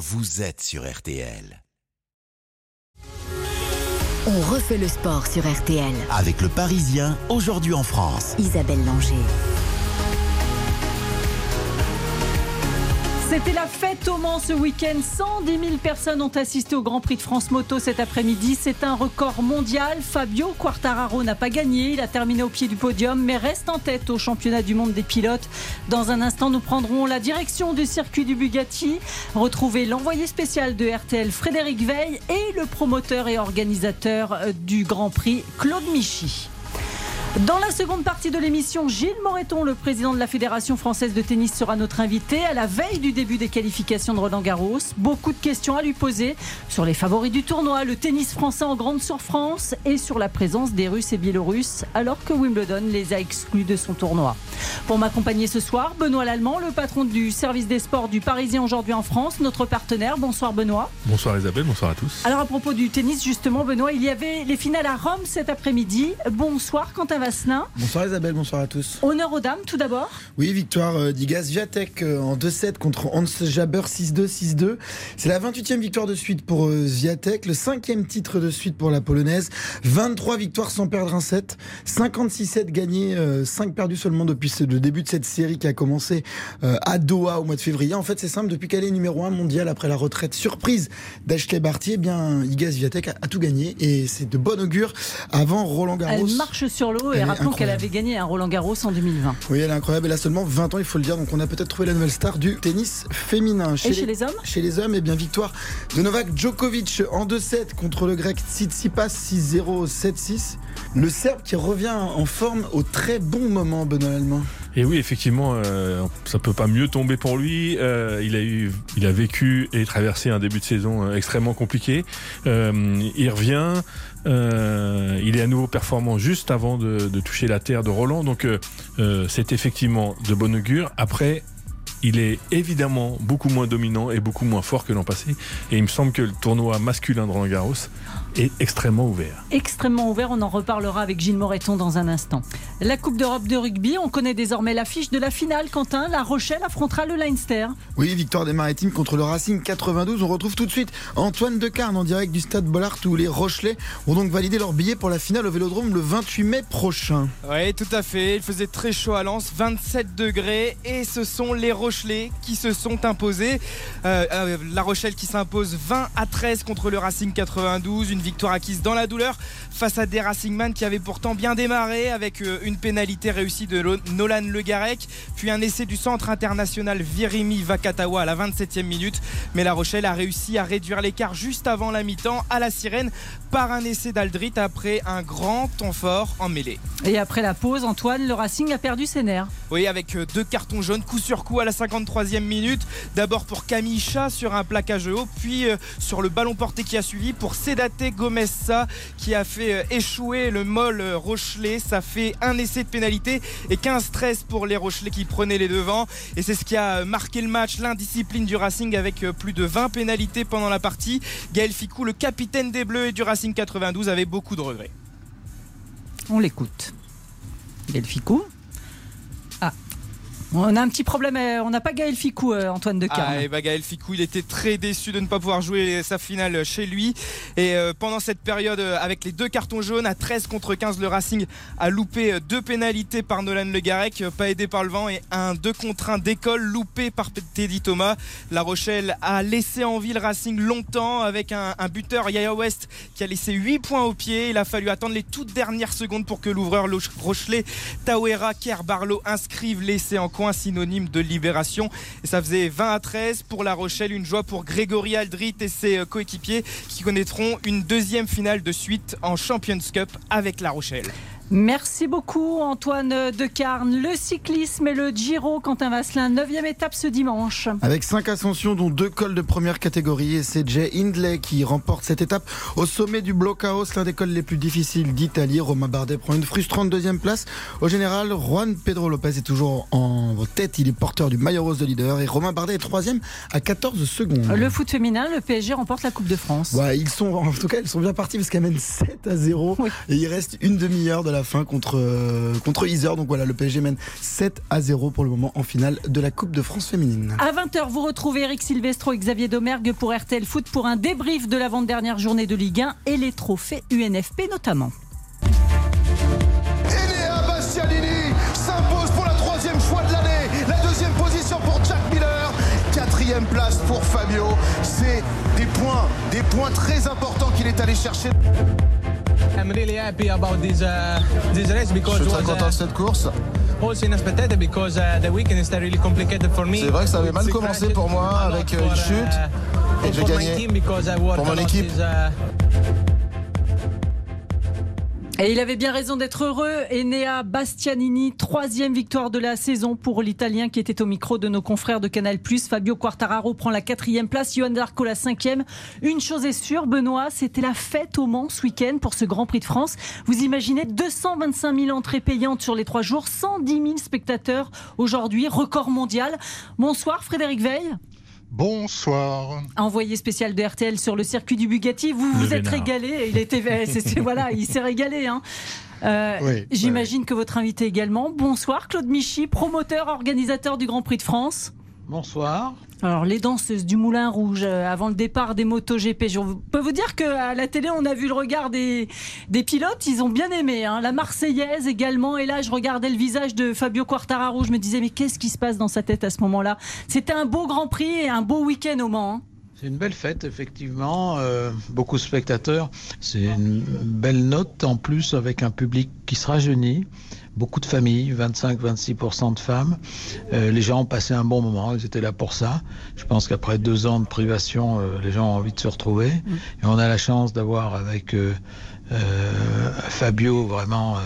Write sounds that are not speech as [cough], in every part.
vous êtes sur RTL. On refait le sport sur RTL. Avec le Parisien, aujourd'hui en France. Isabelle Langer. C'était la fête au Mans ce week-end. 110 000 personnes ont assisté au Grand Prix de France Moto cet après-midi. C'est un record mondial. Fabio Quartararo n'a pas gagné. Il a terminé au pied du podium, mais reste en tête au championnat du monde des pilotes. Dans un instant, nous prendrons la direction du circuit du Bugatti. Retrouver l'envoyé spécial de RTL, Frédéric Veil, et le promoteur et organisateur du Grand Prix, Claude Michy. Dans la seconde partie de l'émission, Gilles Moreton, le président de la Fédération française de tennis, sera notre invité à la veille du début des qualifications de Roland Garros. Beaucoup de questions à lui poser sur les favoris du tournoi, le tennis français en grande souffrance et sur la présence des Russes et Biélorusses alors que Wimbledon les a exclus de son tournoi. Pour m'accompagner ce soir, Benoît Lallemand, le patron du service des sports du Parisien aujourd'hui en France, notre partenaire. Bonsoir Benoît. Bonsoir Isabelle, bonsoir à tous. Alors à propos du tennis, justement, Benoît, il y avait les finales à Rome cet après-midi. Bonsoir Quentin Vasselin. Bonsoir Isabelle, bonsoir à tous. Honneur aux dames tout d'abord. Oui, victoire euh, d'Igas Viatek euh, en 2-7 contre Hans Jaber 6-2, 6-2. C'est la 28e victoire de suite pour euh, Viatek, le cinquième titre de suite pour la polonaise. 23 victoires sans perdre un set, 56-7 gagnés, 5 perdus seulement depuis le début de cette série qui a commencé à Doha au mois de février. En fait, c'est simple, depuis qu'elle est numéro 1 mondial après la retraite surprise d'Ashley Barty, eh bien Igas Viatek a, tout gagné et c'est de bon augure avant Roland Garros. Elle marche sur l'eau et rappelons qu'elle avait gagné un Roland Garros en 2020. Oui, elle est incroyable. Elle a seulement 20 ans, il faut le dire. Donc on a peut-être trouvé la nouvelle star du tennis féminin. Chez Et chez les, hommes Chez les hommes, et eh bien victoire de Novak Djokovic en 2-7 contre le grec Tsitsipas 6-0, 7-6. Le Serbe qui revient en forme au très bon moment, Benoît Allemand. Et oui, effectivement, euh, ça peut pas mieux tomber pour lui. Euh, il a eu, il a vécu et traversé un début de saison euh, extrêmement compliqué. Euh, il revient. Il est à nouveau performant juste avant de, de toucher la terre de Roland. Donc c'est effectivement de bon augure. Après, il est évidemment beaucoup moins dominant et beaucoup moins fort que l'an passé. Et il me semble que le tournoi masculin de Roland Garros est extrêmement ouvert. Extrêmement ouvert, on en reparlera avec Gilles Moreton dans un instant. La Coupe d'Europe de rugby, on connaît désormais l'affiche de la finale. Quentin, La Rochelle affrontera le Leinster. Oui, victoire des Maritimes contre le Racing 92. On retrouve tout de suite Antoine Decarne en direct du stade Bollard où les Rochelais ont donc validé leur billet pour la finale au Vélodrome le 28 mai prochain. Oui, tout à fait. Il faisait très chaud à Lens, 27 degrés, et ce sont les Rochelais qui se sont imposés. Euh, euh, la Rochelle qui s'impose 20 à 13 contre le Racing 92. Une victoire acquise dans la douleur face à des Racingman qui avaient pourtant bien démarré avec euh, une pénalité réussie de Nolan Le Garec, puis un essai du centre international Virimi Vakatawa à la 27e minute. Mais La Rochelle a réussi à réduire l'écart juste avant la mi-temps à la sirène par un essai d'Aldrit après un grand temps fort en mêlée. Et après la pause, Antoine, le Racing a perdu ses nerfs. Oui, avec deux cartons jaunes, coup sur coup à la 53e minute. D'abord pour Camille Chat sur un plaquage haut, puis sur le ballon porté qui a suivi pour Sedate Gomessa qui a fait échouer le molle Rochelet. Ça fait un essai de pénalité et 15-13 pour les Rochelais qui prenaient les devants. Et c'est ce qui a marqué le match, l'indiscipline du Racing avec plus de 20 pénalités pendant la partie. Gaël Ficou, le capitaine des Bleus et du Racing 92, avait beaucoup de regrets. On l'écoute. Gaël Ficou on a un petit problème, euh, on n'a pas Gaël Ficou, euh, Antoine de Ah, et bah Gaël Ficou, il était très déçu de ne pas pouvoir jouer sa finale chez lui. Et euh, pendant cette période, avec les deux cartons jaunes, à 13 contre 15, le Racing a loupé deux pénalités par Nolan Le Garec, pas aidé par le vent, et un 2 contre 1 d'école loupé par Teddy Thomas. La Rochelle a laissé en vie le Racing longtemps avec un, un buteur, Yaya West, qui a laissé 8 points au pied. Il a fallu attendre les toutes dernières secondes pour que l'ouvreur Rochelet, Tawera Kerbarlo inscrive l'essai en synonyme de libération. Et ça faisait 20 à 13 pour La Rochelle. Une joie pour Grégory Aldrit et ses coéquipiers qui connaîtront une deuxième finale de suite en Champions Cup avec La Rochelle. Merci beaucoup Antoine Decarne. Le cyclisme et le Giro, Quentin Vasselin, 9e étape ce dimanche. Avec 5 ascensions dont deux cols de première catégorie et c'est Jay Hindley qui remporte cette étape au sommet du Blockhaus, l'un des cols les plus difficiles d'Italie. Romain Bardet prend une frustrante deuxième place. Au général, Juan Pedro Lopez est toujours en tête, il est porteur du maillot rose de leader et Romain Bardet est troisième à 14 secondes. Le foot féminin, le PSG remporte la Coupe de France. Ouais, ils sont, en tout cas, ils sont bien partis parce qu'elle mène 7 à 0 Oui. et il reste une demi-heure de la la fin contre, euh, contre Iser. Donc voilà, le PSG mène 7 à 0 pour le moment en finale de la Coupe de France féminine. À 20h, vous retrouvez Eric Silvestro et Xavier Domergue pour RTL Foot pour un débrief de l'avant-dernière journée de Ligue 1 et les trophées UNFP notamment. Enea Bastianini s'impose pour la troisième fois de l'année. La deuxième position pour Jack Miller. Quatrième place pour Fabio. C'est des points, des points très importants qu'il est allé chercher. I'm really happy about this, uh, this race because Je suis très content de cette course. also unexpected because uh, the weekend is really complicated for me. C'est vrai que ça avait mal commencé pour moi avec, euh, une chute. uh, Et j'ai gagné pour mon équipe. Et il avait bien raison d'être heureux. Enea Bastianini, troisième victoire de la saison pour l'Italien qui était au micro de nos confrères de Canal+. Fabio Quartararo prend la quatrième place, Johan Zarco la cinquième. Une chose est sûre, Benoît, c'était la fête au Mans ce week-end pour ce Grand Prix de France. Vous imaginez 225 000 entrées payantes sur les trois jours, 110 000 spectateurs aujourd'hui, record mondial. Bonsoir Frédéric Veil. Bonsoir. envoyé spécial de RTL sur le circuit du Bugatti. Vous vous Le êtes vénard. régalé. Il était, [laughs] c'est- voilà, il s'est régalé. hein. Euh, Oui, J'imagine que votre invité également. Bonsoir, Claude Michy, promoteur, organisateur du Grand Prix de France. Bonsoir. Alors, les danseuses du Moulin Rouge, euh, avant le départ des motos GP, je peux vous dire qu'à la télé, on a vu le regard des, des pilotes, ils ont bien aimé. hein. La Marseillaise également, et là, je regardais le visage de Fabio Quartararo, je me disais, mais qu'est-ce qui se passe dans sa tête à ce moment-là? C'était un beau Grand Prix et un beau week-end au Mans. hein. C'est une belle fête, effectivement. euh, beaucoup de spectateurs. C'est une belle note, en plus, avec un public qui se rajeunit. Beaucoup de familles, 25-26% de femmes. Euh, les gens ont passé un bon moment, ils étaient là pour ça. Je pense qu'après deux ans de privation, euh, les gens ont envie de se retrouver. Et on a la chance d'avoir avec euh, Fabio vraiment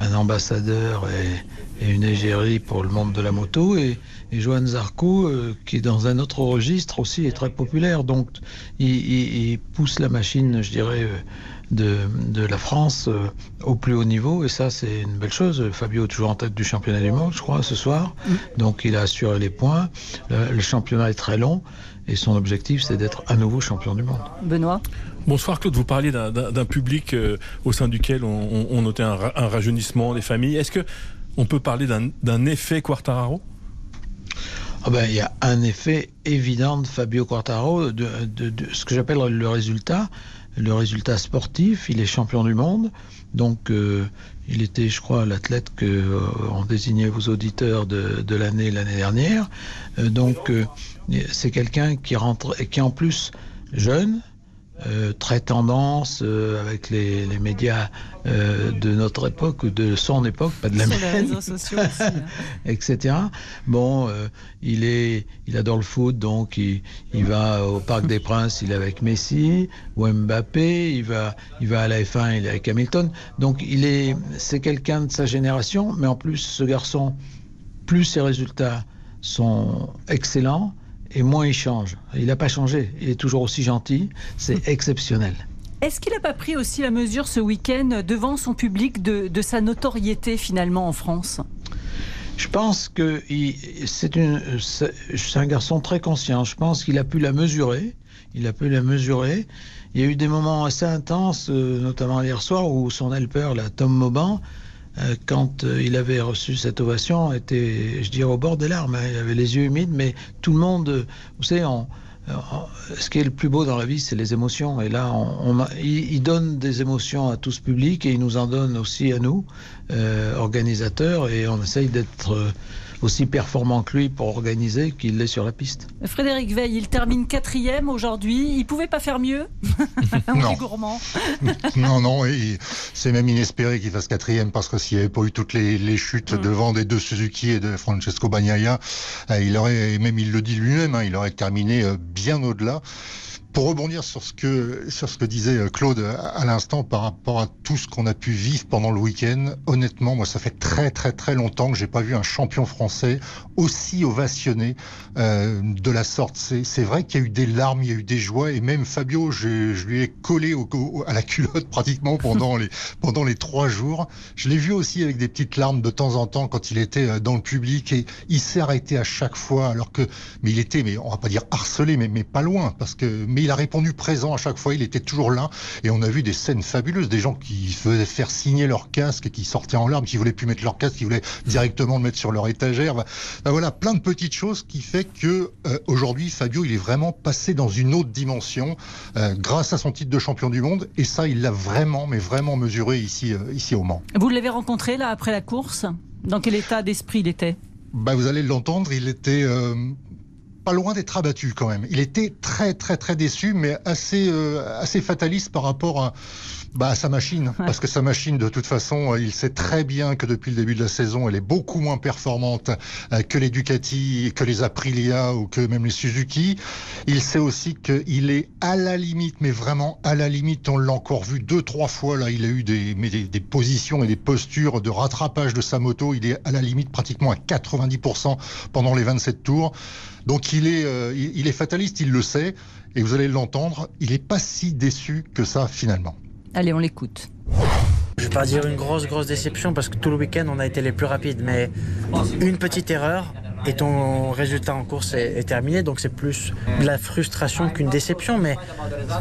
un ambassadeur et, et une égérie pour le monde de la moto. Et, et Johan Zarco, euh, qui est dans un autre registre aussi, est très populaire. Donc, il, il- il pousse la machine, je dirais, euh, de, de la France euh, au plus haut niveau. Et ça, c'est une belle chose. Fabio est toujours en tête du championnat du monde, je crois, ce soir. Donc, il a assuré les points. Le, le championnat est très long. Et son objectif, c'est d'être à nouveau champion du monde. Benoît? Bonsoir Claude, vous parliez d'un- public euh, au sein duquel on, on- on notait un, ra- un rajeunissement des familles. Est-ce que on peut parler d'un d'un effet Quartararo? Ah ben, il y a un effet évident de Fabio Quartaro, de, de- de ce que j'appelle le résultat, le résultat sportif. Il est champion du monde, donc euh, il était, je crois, l'athlète que euh, on désignait vos auditeurs de, de l'année l'année dernière. Euh, donc euh, c'est quelqu'un qui rentre et qui en plus jeune. Euh, très tendance euh, avec les, les médias euh, de notre époque ou de son époque, pas de la Sur les mienne réseaux sociaux aussi. hein. [laughs] etc. Bon, il est, il adore le foot, donc il, il va au Parc des Princes, il est avec Messi ou Mbappé, il va, il va à la F1, il est avec Hamilton. Donc il est, c'est quelqu'un de sa génération, mais en plus ce garçon, plus ses résultats sont excellents et moins il change. Il n'a pas changé, il est toujours aussi gentil, c'est [laughs] exceptionnel. Est-ce qu'il n'a pas pris aussi la mesure ce week-end devant son public de, de sa notoriété finalement en France? Je pense que c'est un garçon très conscient. Je pense qu'il a pu la mesurer. Il a pu la mesurer. Il y a eu des moments assez intenses, euh, notamment hier soir, où son helper, là, Tom Mauban, quand euh, il avait reçu cette ovation, était, je dirais, au bord des larmes. hein. Il avait les yeux humides, mais tout le monde, euh, vous savez, ce qui est le plus beau dans la vie, c'est les émotions. Et là, il, donne des émotions à tout ce public et il nous en donne aussi à nous, euh, organisateurs, et on essaye d'être euh, aussi performant que lui pour organiser qu'il l'est sur la piste. Frédéric Veil, il termine quatrième aujourd'hui. Il pouvait pas faire mieux? [laughs] On gourmand. [laughs] non, non, et c'est même inespéré qu'il fasse quatrième parce que s'il n'y avait pas eu toutes les, les chutes Mm. devant des deux Suzuki et de Francesco Bagnaia, euh, il aurait, et même il le dit lui-même, hein, il aurait terminé euh, bien au-delà. Pour rebondir sur ce que sur ce que disait euh, Claude à, à l'instant par rapport à tout ce qu'on a pu vivre pendant le week-end, honnêtement, moi ça fait très très très longtemps que j'ai pas vu un champion français aussi ovationné euh, de la sorte. C'est vrai qu'il y a eu des larmes, il y a eu des joies et même Fabio, je, je lui ai collé au, à la culotte [laughs] pratiquement pendant les pendant les trois jours. Je l'ai vu aussi avec des petites larmes de temps en temps quand il était euh, dans le public et il s'est arrêté à chaque fois alors que mais il était mais on va pas dire harcelé mais mais pas loin parce que mais il a répondu présent à chaque fois. Il était toujours là. Et on a vu des scènes fabuleuses, des gens qui faisaient faire signer leur casque et qui sortaient en larmes, qui voulaient plus mettre leur casque, qui voulaient directement le mettre sur leur étagère. Ben, ben voilà, plein de petites choses qui fait que euh, aujourd'hui, Fabio, il est vraiment passé dans une autre dimension euh, grâce à son titre de champion du monde. Et ça, il l'a vraiment, mais vraiment mesuré ici, euh, ici au Mans. Vous l'avez rencontré là après la course? Dans quel état d'esprit il était? Bah, vous allez l'entendre, il était euh, pas loin d'être abattu quand même. Il était très très très déçu, mais assez euh, assez fataliste par rapport à, bah, à sa machine, parce que sa machine de toute façon, euh, il sait très bien que depuis le début de la saison, elle est beaucoup moins performante que les Ducati, que les Aprilia ou que même les Suzuki. Il sait aussi qu'il est à la limite, mais vraiment à la limite. On l'a encore vu deux trois fois là. Il a eu des, des, des positions et des postures de rattrapage de sa moto. Il est à la limite pratiquement à 90% pendant les 27 tours. Donc il est, euh, il est fataliste, il le sait, et vous allez l'entendre, il n'est pas si déçu que ça finalement. Allez, on l'écoute. Je vais pas dire une grosse, grosse déception parce que tout le week-end on a été les plus rapides, mais une petite erreur et ton résultat en course est, terminé. Donc c'est plus de la frustration qu'une déception. Mais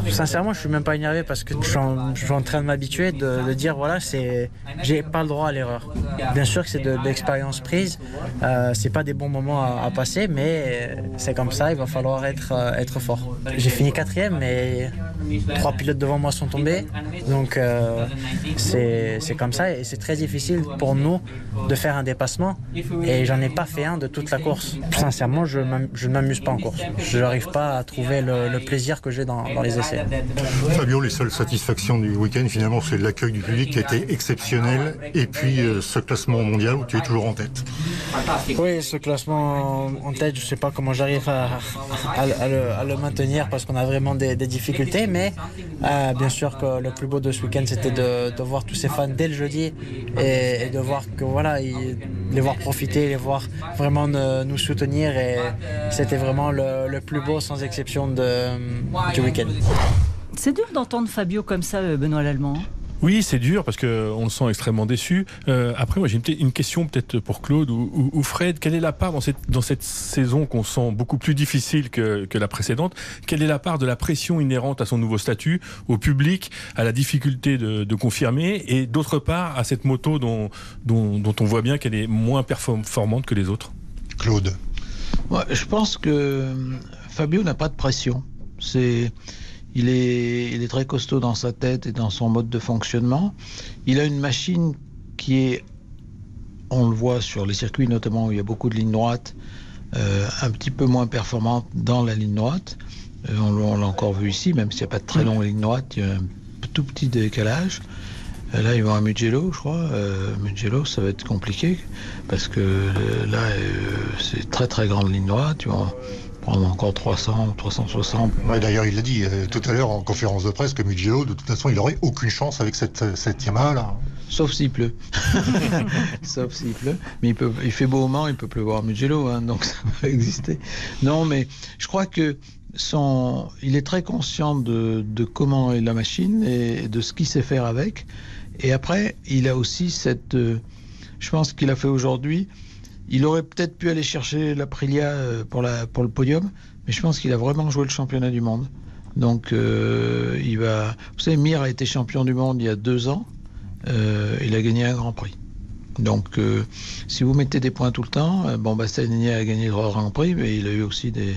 sincèrement, je suis même pas énervé parce que je suis en, train de m'habituer de, dire voilà, c'est j'ai pas le droit à l'erreur. Bien sûr que c'est de, l'expérience prise. Euh, c'est pas des bons moments à, à passer, mais c'est comme ça. Il va falloir être euh, être fort. J'ai fini quatrième, mais trois pilotes devant moi sont tombés. Donc euh, c'est comme ça et c'est très difficile pour nous de faire un dépassement. Et j'en ai pas fait un de toute la course. Sincèrement, je ne m'amuse pas en course. Je n'arrive pas à trouver le, le plaisir que j'ai dans, dans, les essais. Fabio, les seules satisfactions du week-end, finalement, c'est l'accueil du public qui a été exceptionnel et puis euh, ce classement mondial où tu es toujours en tête. Oui, ce classement en tête, je ne sais pas comment j'arrive à, à, à, le, à, le, maintenir parce qu'on a vraiment des, des difficultés, mais euh, bien sûr que le plus beau de ce week-end, c'était de, voir tous ces fans dès le jeudi et, de voir que voilà, les voir profiter, les voir vraiment nous soutenir et c'était vraiment le, le, plus beau sans exception de, du week-end. C'est dur d'entendre Fabio comme ça, euh, Benoît Lallemand. Oui, c'est dur parce qu'on le sent extrêmement déçu. Euh, après, moi, j'ai une, une, question peut-être pour Claude ou, ou, ou, Fred. Quelle est la part dans cette, dans cette saison qu'on sent beaucoup plus difficile que, que, la précédente? Quelle est la part de la pression inhérente à son nouveau statut, au public, à la difficulté de, de confirmer? Et d'autre part à cette moto dont, dont, dont on voit bien qu'elle est moins performante que les autres Claude ouais, Je pense que Fabio n'a pas de pression. C'est il est, très costaud dans sa tête et dans son mode de fonctionnement. Il a une machine qui est, on le voit sur les circuits notamment où il y a beaucoup de lignes droites, euh, un petit peu moins performante dans la ligne droite. Euh, on l'a encore vu ici, même s'il n'y a pas de très longue ligne droite, il y a un tout petit décalage. Euh, là, ils vont à Mugello, je crois. Mugello, ça va être compliqué parce que là, c'est très très grande ligne droite. Prendre encore 300, 360. Ouais, D'ailleurs, il l'a dit euh, tout à l'heure en conférence de presse que Mugello, de toute façon, il n'aurait aucune chance avec cette, cette Yamaha là. Sauf s'il pleut. [laughs] Sauf s'il pleut. Mais il, peut, il fait beau au Mans, il peut pleuvoir à Mugello, hein, donc ça va exister. Non, mais je crois que son, il est très conscient de, de comment est la machine et de ce qu'il sait faire avec. Et après, il a aussi cette. Euh, je pense qu'il a fait aujourd'hui il aurait peut-être pu aller chercher l'Aprilia pour, la, pour le podium, mais je pense qu'il a vraiment joué le championnat du monde. Donc, euh, il va. Vous savez, Mir a été champion du monde il y a deux ans. Euh, il a gagné un grand prix. Donc, euh, si vous mettez des points tout le temps, bon, Bastianini a gagné le Grand Prix, mais il a eu aussi des,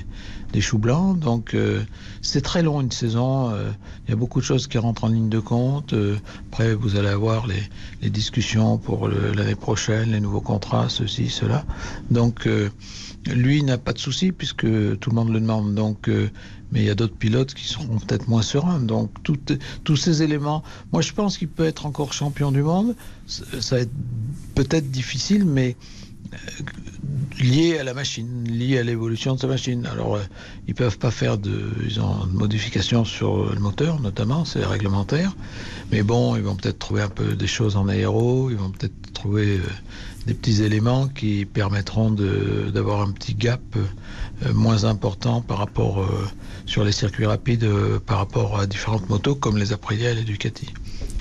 des choux blancs. Donc, euh, c'est très long une saison. Euh, il y a beaucoup de choses qui rentrent en ligne de compte. Euh, après, vous allez avoir les, les discussions pour l'année prochaine, les nouveaux contrats, ceci, cela. Donc, lui n'a pas de souci puisque tout le monde le demande. Donc, mais il y a d'autres pilotes qui seront peut-être moins sereins. Donc tous ces éléments, moi je pense qu'il peut être encore champion du monde. Ça va être peut-être difficile, mais lié à la machine, lié à l'évolution de sa machine. Alors euh, ils peuvent pas faire de, ils ont de modifications sur le moteur notamment, c'est réglementaire. Mais bon, ils vont peut-être trouver un peu des choses en aéro, ils vont peut-être trouver euh, des petits éléments qui permettront d'avoir un petit gap euh, moins important par rapport euh, sur les circuits rapides euh, par rapport à différentes motos comme les Aprilia et les Ducati.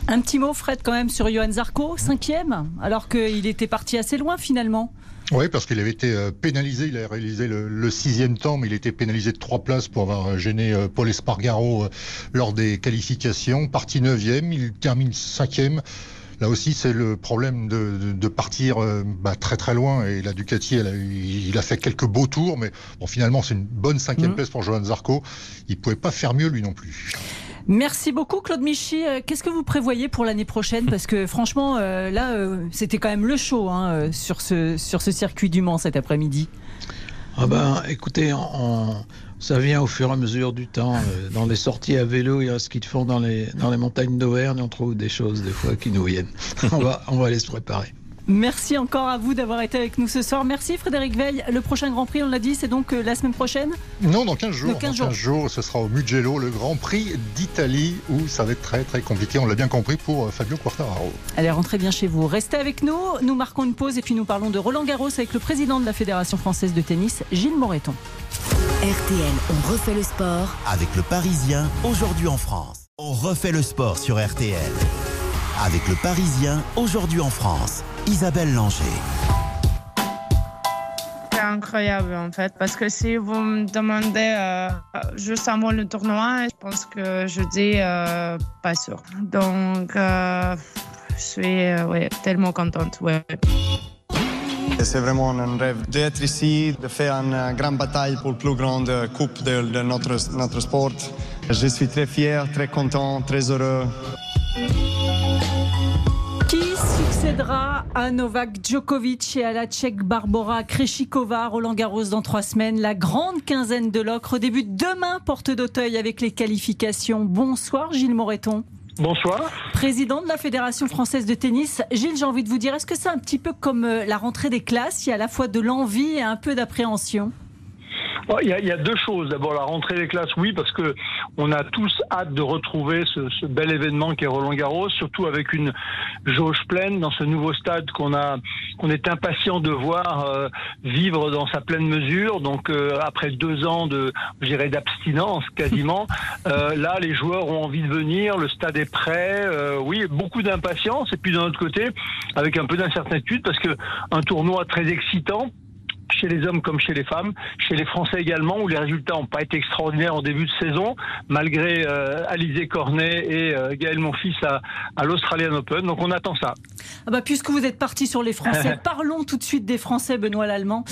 Un petit mot, Fred, quand même, sur Johan Zarco, cinquième, alors qu'il était parti assez loin finalement. Oui, parce qu'il avait été pénalisé. Il a réalisé le, sixième temps, mais il était pénalisé de trois places pour avoir gêné Paul Espargaro lors des qualifications. Parti neuvième, il termine cinquième. Là aussi, c'est le problème de, partir bah, très très loin. Et la Ducati, il a fait quelques beaux tours, mais bon, finalement, c'est une bonne cinquième mmh. place pour Johan Zarco. Il pouvait pas faire mieux lui non plus. Merci beaucoup Claude Michy. Euh, qu'est-ce que vous prévoyez pour l'année prochaine? Parce que franchement, euh, là, euh, c'était quand même le show hein, sur, ce, sur ce circuit du Mans cet après-midi. Ah ben, écoutez, ça vient au fur et à mesure du temps. Dans les sorties à vélo et à ski de fond dans les, dans les montagnes d'Auvergne, on trouve des choses des fois qui nous viennent. [laughs] on, va, on va aller se préparer. Merci encore à vous d'avoir été avec nous ce soir. Merci Frédéric Veil. Le prochain Grand Prix, on l'a dit, c'est donc euh, la semaine prochaine Non, dans 15 jours. Dans 15, jours. ce sera au Mugello, le Grand Prix d'Italie, où ça va être très très compliqué, on l'a bien compris, pour euh, Fabio Quartararo. Allez, rentrez bien chez vous. Restez avec nous. Nous marquons une pause et puis nous parlons de Roland Garros avec le président de la Fédération française de tennis, Gilles Moreton. RTL, on refait le sport. Avec le Parisien, aujourd'hui en France. On refait le sport sur RTL. Avec le Parisien, aujourd'hui en France. Isabelle Langer. C'est incroyable en fait, parce que si vous me demandez euh, juste avant le tournoi, je pense que je dis euh, pas sûr. Donc euh, je suis tellement contente. Ouais. C'est vraiment un rêve d'être ici, de faire une grande bataille pour la plus grande coupe de, notre, notre sport. Je suis très fier, très content, très heureux succédera à Novak Djokovic et à la Tchèque Barbara Kreshikova, Roland Garros dans trois semaines. La grande quinzaine de l'ocre débute demain, porte d'Auteuil, avec les qualifications. Bonsoir Gilles Moreton. Bonsoir. Président de la Fédération française de tennis. Gilles, j'ai envie de vous dire, est-ce que c'est un petit peu comme euh, la rentrée des classes? Il y a à la fois de l'envie et un peu d'appréhension il y, a, deux choses. D'abord, la rentrée des classes, oui, parce que on a tous hâte de retrouver ce, bel événement qui est Roland Garros, surtout avec une jauge pleine dans ce nouveau stade qu'on a, qu'on est impatient de voir euh, vivre dans sa pleine mesure. Donc, euh, après deux ans de, je dirais, d'abstinence quasiment, [laughs] euh, là, les joueurs ont envie de venir, le stade est prêt. oui, beaucoup d'impatience. Et puis d'un autre côté, avec un peu d'incertitude, parce que un tournoi très excitant chez les hommes comme chez les femmes, chez les Français également, où les résultats n'ont pas été extraordinaires en début de saison, malgré euh, Alizé Cornet et euh, Gaël Monfils à, à l'Australian Open. Donc on attend ça. Ah bah, puisque vous êtes parti sur les Français, [laughs] parlons tout de suite des Français, Benoît Lallemand.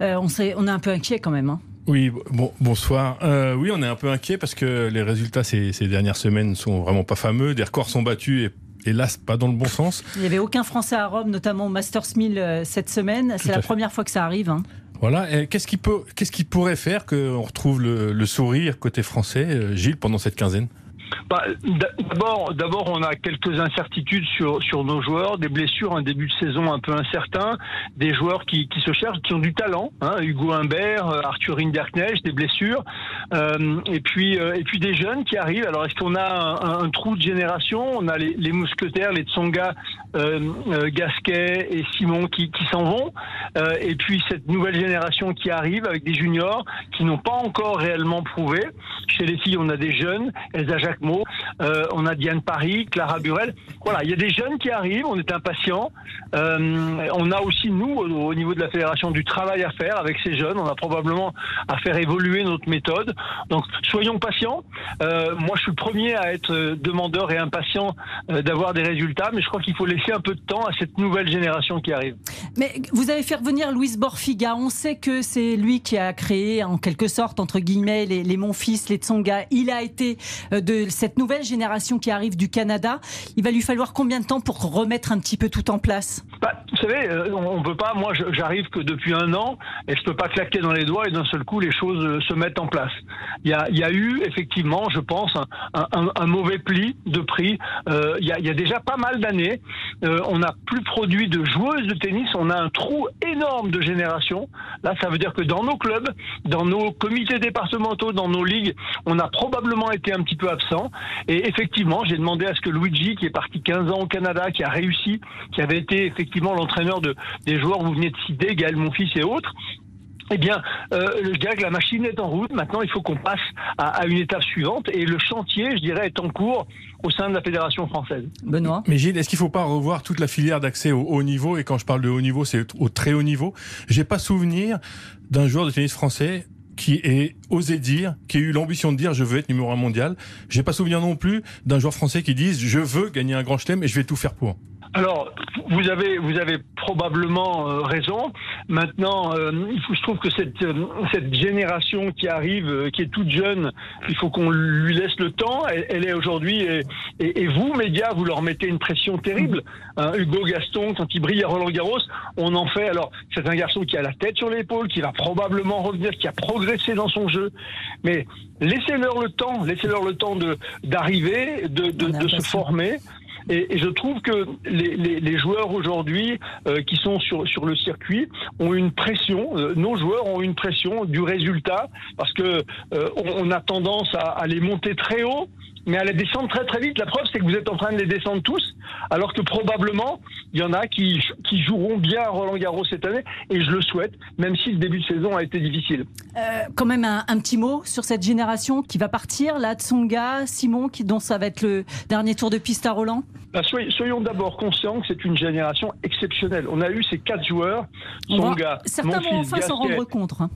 Euh, on, on est un peu inquiet quand même. Hein. Oui, bon, bonsoir. Euh, oui, on est un peu inquiet parce que les résultats ces, ces dernières semaines sont vraiment pas fameux. Des records sont battus et hélas pas dans le bon sens. Il n'y avait aucun Français à Rome, notamment au Masters 1000 euh, cette semaine. C'est la première fois que ça arrive. Hein. Voilà. Qu'est-ce qui peut, qu'est-ce qui pourrait faire qu'on retrouve le, le, sourire côté français, euh, Gilles, pendant cette quinzaine? Bah, d'abord, d'abord, on a quelques incertitudes sur sur nos joueurs, des blessures, un début de saison un peu incertain, des joueurs qui, qui se cherchent, qui ont du talent. Hein, Hugo Humbert, euh, Arthur Hinderknecht, des blessures, euh, et puis euh, et puis des jeunes qui arrivent. Alors, est-ce qu'on a un, trou de génération? On a les, mousquetaires, les Tsonga, Gasquet et Simon qui, qui s'en vont, et puis cette nouvelle génération qui arrive avec des juniors qui n'ont pas encore réellement prouvé. Chez les filles, on a des jeunes, Elsa Jacquemot, euh, on a Diane Paris, Clara Burel. Voilà, il y a des jeunes qui arrivent, on est impatients. Euh, on a aussi, nous, au, niveau de la fédération, du travail à faire avec ces jeunes. On a probablement à faire évoluer notre méthode. Donc, soyons patients. Euh, moi, je suis le premier à être demandeur et impatient d'avoir des résultats, mais je crois qu'il faut laisser un peu de temps à cette nouvelle génération qui arrive. Mais vous avez fait revenir Louis Borfiga. On sait que c'est lui qui a créé, en quelque sorte, entre guillemets, les, les les Tsonga. Il a été de cette nouvelle génération qui arrive du Canada, il va lui falloir combien de temps pour remettre un petit peu tout en place? Bah, Vous savez, euh, on ne peut pas, moi j'arrive que depuis un an et je ne peux pas claquer dans les doigts et d'un seul coup les choses euh, se mettent en place. Il y a, eu effectivement, je pense, un, mauvais pli de prix. Euh, il, y a, déjà pas mal d'années, on n'a plus produit de joueuses de tennis, on a un trou énorme de génération. Là, ça veut dire que dans nos clubs, dans nos comités départementaux, dans nos ligues, on a probablement été un petit peu absent. Et effectivement, j'ai demandé à ce que Luigi, qui est parti 15 ans au Canada, qui a réussi, qui avait été effectivement l'entraîneur de, des joueurs, vous venez de citer, Gaël Monfils et autres, eh bien, euh, je dirais que la machine est en route. Maintenant, il faut qu'on passe à, à, une étape suivante. Et le chantier, je dirais, est en cours au sein de la Fédération française. Benoît Mais Gilles, est-ce qu'il ne faut pas revoir toute la filière d'accès au haut niveau? Et quand je parle de haut niveau, c'est au très haut niveau. J'ai pas souvenir d'un joueur de tennis français qui ait osé dire, qui a eu l'ambition de dire je veux être numéro un mondial. J'ai pas souvenir non plus d'un joueur français qui dise je veux gagner un grand chelem et je vais tout faire pour. Alors, vous avez, vous avez probablement euh, raison. Maintenant, euh, je trouve que cette, euh, cette génération qui arrive, euh, qui est toute jeune, il faut qu'on lui laisse le temps. Elle, elle est aujourd'hui, et, et, et, vous, médias, vous leur mettez une pression terrible. Hein, Hugo Gaston, quand il brille à Roland Garros, on en fait. Alors, c'est un garçon qui a la tête sur l'épaule, qui va probablement revenir, qui a progressé dans son jeu. Mais laissez-leur le temps, laissez-leur le temps de d'arriver, de, de, de se former. Et, je trouve que les, joueurs aujourd'hui euh, qui sont sur, sur le circuit ont une pression, euh, nos joueurs ont une pression du résultat, parce que euh, on, a tendance à, les monter très haut, mais à les descendre très très vite. La preuve, c'est que vous êtes en train de les descendre tous, alors que probablement, il y en a qui, qui joueront bien à Roland Garros cette année, et je le souhaite, même si le début de saison a été difficile. quand même un, un, petit mot sur cette génération qui va partir, là, Tsonga, Simon, qui, dont ça va être le dernier tour de piste à Roland? Bah, soyons, soyons d'abord conscients que c'est une génération exceptionnelle. On a eu ces quatre joueurs. Tsonga, Certains vont enfin s'en rendre compte. Hein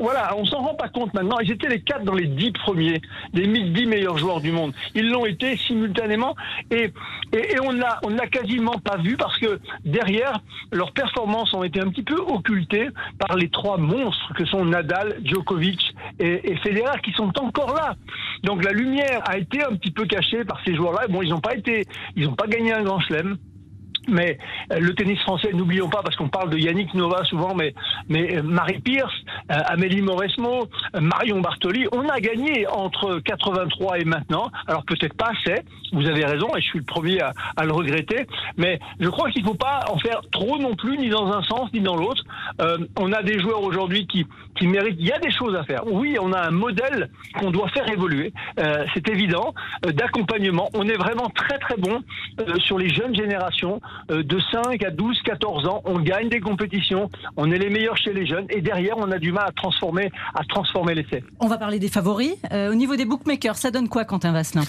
voilà, on s'en rend pas compte maintenant. Ils étaient les quatre dans les dix premiers, les dix meilleurs joueurs du monde. Ils l'ont été simultanément et, et, et on l'a on l'a quasiment pas vu parce que derrière leurs performances ont été un petit peu occultées par les trois monstres que sont Nadal, Djokovic et, et Federer qui sont encore là. Donc la lumière a été un petit peu cachée par ces joueurs-là. Bon, ils n'ont pas été, ils n'ont pas gagné un grand chelem. Mais euh, le tennis français, n'oublions pas, parce qu'on parle de Yannick Nova souvent, mais, mais euh, Marie Pierce, euh, Amélie Mauresmo, Marion Bartoli, on a gagné entre 83 et maintenant. Alors peut-être pas assez, vous avez raison, et je suis le premier à, à le regretter, mais je crois qu'il ne faut pas en faire trop non plus, ni dans un sens, ni dans l'autre. Euh, on a des joueurs aujourd'hui qui, qui méritent, il y a des choses à faire. Oui, on a un modèle qu'on doit faire évoluer, euh, c'est évident, d'accompagnement. On est vraiment très très bon sur les jeunes générations de 5 à 12, 14 ans, on gagne des compétitions, on est les meilleurs chez les jeunes et derrière on a du mal à transformer, à transformer l'essai. On va parler des favoris. Euh, au niveau des bookmakers, ça donne quoi Quentin Vasselin?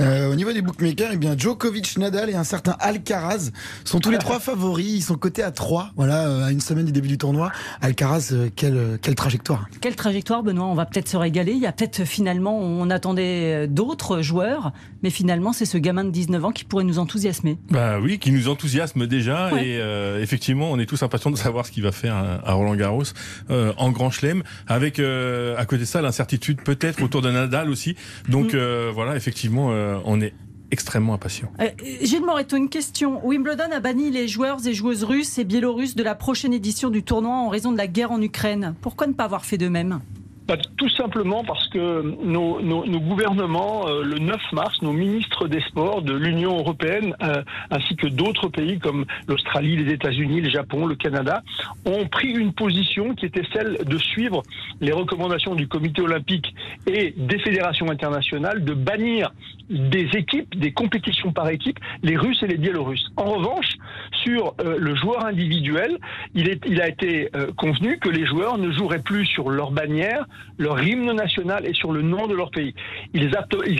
Euh, Au niveau des bookmakers, eh bien Djokovic, Nadal et un certain Alcaraz sont tous les trois [laughs] favoris. Ils sont cotés à 3, voilà, euh, à une semaine du début du tournoi. Alcaraz, quelle, quelle trajectoire Quelle trajectoire, Benoît? On va peut-être se régaler. Il y a peut-être finalement, on attendait d'autres joueurs, mais finalement c'est ce gamin de 19 ans qui pourrait nous enthousiasmer. Bah oui, qui nous enthousiasme déjà ouais. et euh, effectivement on est tous impatients de savoir ce qu'il va faire à, Roland Garros euh, en Grand Chelem avec euh, à côté de ça l'incertitude peut-être autour de Nadal aussi donc mm. voilà effectivement on est extrêmement impatient. Euh, Gilles Moretto, une question. Wimbledon a banni les joueurs et joueuses russes et biélorusses de la prochaine édition du tournoi en raison de la guerre en Ukraine. Pourquoi ne pas avoir fait de même? Bah, tout simplement parce que nos, nos, nos gouvernements, euh, le 9 mars, nos ministres des Sports de l'Union européenne, euh, ainsi que d'autres pays comme l'Australie, les États-Unis, le Japon, le Canada, ont pris une position qui était celle de suivre les recommandations du Comité olympique et des fédérations internationales de bannir des équipes, des compétitions par équipe, les Russes et les Biélorusses. En revanche, sur euh, le joueur individuel, il, est, il a été euh, convenu que les joueurs ne joueraient plus sur leur bannière, leur hymne national et sur le nom de leur pays. Ils,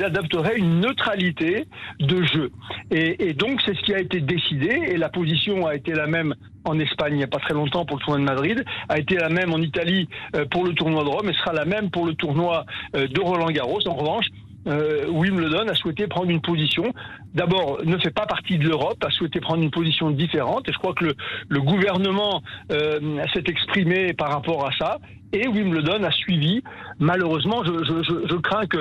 adopteraient une neutralité de jeu. Et, donc, c'est ce qui a été décidé et la position a été la même en Espagne il n'y a pas très longtemps pour le tournoi de Madrid, a été la même en Italie euh, pour le tournoi de Rome et sera la même pour le tournoi de Roland Garros. En revanche, euh, Wimbledon a souhaité prendre une position. D'abord, ne fait pas partie de l'Europe, a souhaité prendre une position différente. Et je crois que le, le gouvernement euh, s'est exprimé par rapport à ça. Et Wimbledon a suivi. Malheureusement, je, je, je, je crains que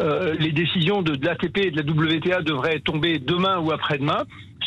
euh, les décisions de, de l'ATP et de la WTA devraient tomber demain ou après-demain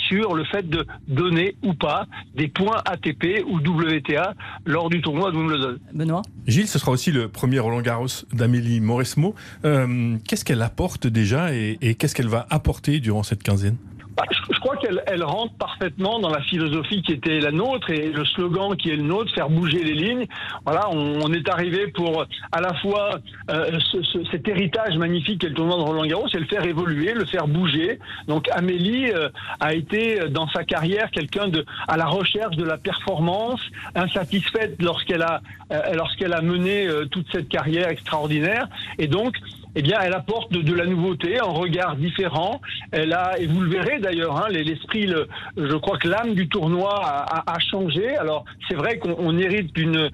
sur le fait de donner ou pas des points ATP ou WTA lors du tournoi de Wimbledon. Benoît? Gilles, ce sera aussi le premier Roland Garros d'Amélie Mauresmo. Euh, qu'est-ce qu'elle apporte déjà et, et qu'est-ce qu'elle va apporter durant cette quinzaine? Bah, je, crois qu'elle elle rentre parfaitement dans la philosophie qui était la nôtre et le slogan qui est le nôtre, faire bouger les lignes. Voilà, on, est arrivé pour à la fois euh, ce, cet héritage magnifique qu'est le tournoi de Roland Garros et le faire évoluer, le faire bouger. Donc Amélie euh, a été dans sa carrière quelqu'un de à la recherche de la performance, insatisfaite lorsqu'elle a euh, lorsqu'elle a mené toute cette carrière extraordinaire et donc eh bien, elle apporte de, la nouveauté, un regard différent. Elle a, et vous le verrez d'ailleurs, hein, l'esprit, le, je crois que l'âme du tournoi a, changé. Alors, c'est vrai qu'on hérite euh,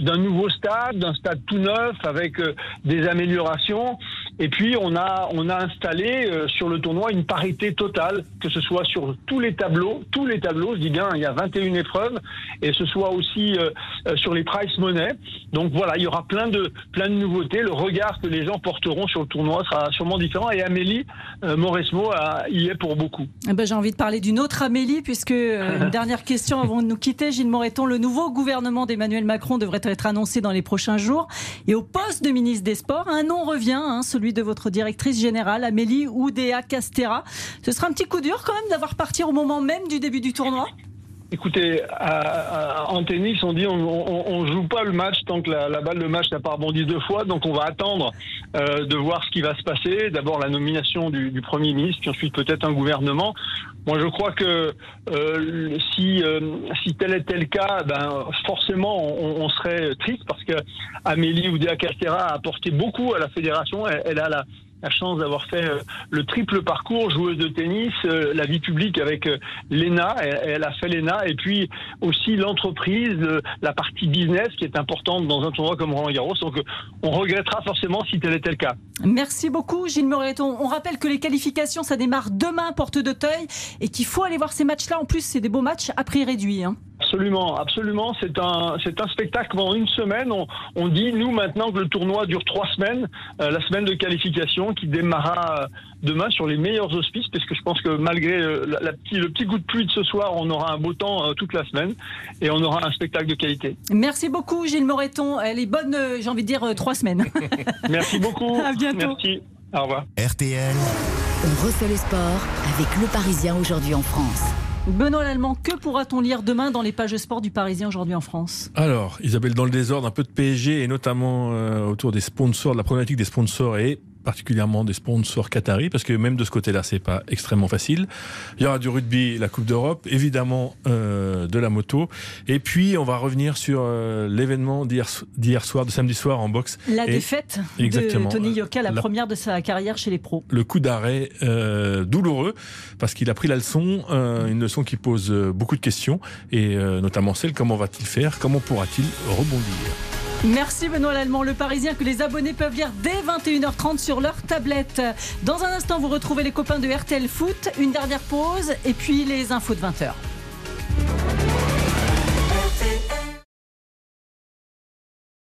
d'un nouveau stade, d'un stade tout neuf avec euh, des améliorations. Et puis, on a, on a installé euh, sur le tournoi une parité totale, que ce soit sur tous les tableaux, tous les tableaux, je dis bien, il y a 21 épreuves, et ce soit aussi sur les price money. Donc voilà, il y aura plein de, plein de nouveautés. Le regard que les gens porteront sur le tournoi sera sûrement différent. Et Amélie euh, Mauresmo y est pour beaucoup. Eh ben, J'ai envie de parler d'une autre Amélie, puisque euh, [laughs] une dernière question avant de nous quitter. Gilles Moreton, le nouveau gouvernement d'Emmanuel Macron devrait être annoncé dans les prochains jours. Et au poste de ministre des Sports, un nom revient, hein, celui de votre directrice générale, Amélie Oudéa Castera. Ce sera un petit coup dur quand même d'avoir partir au moment même du début du tournoi Écoutez, en tennis, on dit on, on, joue pas le match tant que la, balle de match n'a pas rebondi deux fois, donc on va attendre euh, de voir ce qui va se passer. D'abord la nomination du, Premier ministre, puis ensuite peut-être un gouvernement. Moi, je crois que euh, si, euh, si tel était le cas, ben, forcément, on, serait triste parce que Amélie Oudéa-Castera a apporté beaucoup à la fédération. elle a la la chance d'avoir fait euh, le triple parcours, joueuse de tennis, euh, la vie publique avec euh, l'ENA, elle, a fait l'ENA, et puis aussi l'entreprise, la partie business qui est importante dans un tournoi comme Roland Garros. Donc on regrettera forcément si tel était le cas. Merci beaucoup Gilles Moreton. On rappelle que les qualifications, ça démarre demain, porte d'Auteuil, et qu'il faut aller voir ces matchs-là. En plus, c'est des beaux matchs à prix réduit. Hein. Absolument, absolument. C'est un, c'est un spectacle pendant une semaine. On, dit, nous, maintenant que le tournoi dure trois semaines, euh, la semaine de qualification qui démarrera euh, demain sur les meilleurs auspices, parce que je pense que malgré euh, la, le petit coup de pluie de ce soir, on aura un beau temps toute la semaine et on aura un spectacle de qualité. Merci beaucoup, Gilles Moreton. Elle est bonne, j'ai envie de dire, trois semaines. [laughs] Merci beaucoup. À bientôt. Merci. Au revoir. RTL. On refait le sport avec le Parisien aujourd'hui en France. Benoît Lallemand, que pourra-t-on lire demain dans les pages sport du Parisien aujourd'hui en France? Alors, Isabelle, dans le désordre, un peu de PSG et notamment euh, autour des sponsors, de la problématique des sponsors et particulièrement des sponsors qataris, parce que même de ce côté-là, c'est pas extrêmement facile. Il y aura du rugby, la Coupe d'Europe, évidemment euh, de la moto, et puis on va revenir sur euh, l'événement d'hier soir, de samedi soir en boxe. La défaite de Tony Yoka, la, première de sa carrière chez les pros. Le coup d'arrêt euh, douloureux, parce qu'il a pris la leçon, une leçon qui pose beaucoup de questions, et notamment celle comment va-t-il faire, comment pourra-t-il rebondir? Merci Benoît Lallemand, le Parisien que les abonnés peuvent lire dès 21h30 sur leur tablette. Dans un instant, vous retrouvez les copains de RTL Foot, une dernière pause et puis les infos de 20h.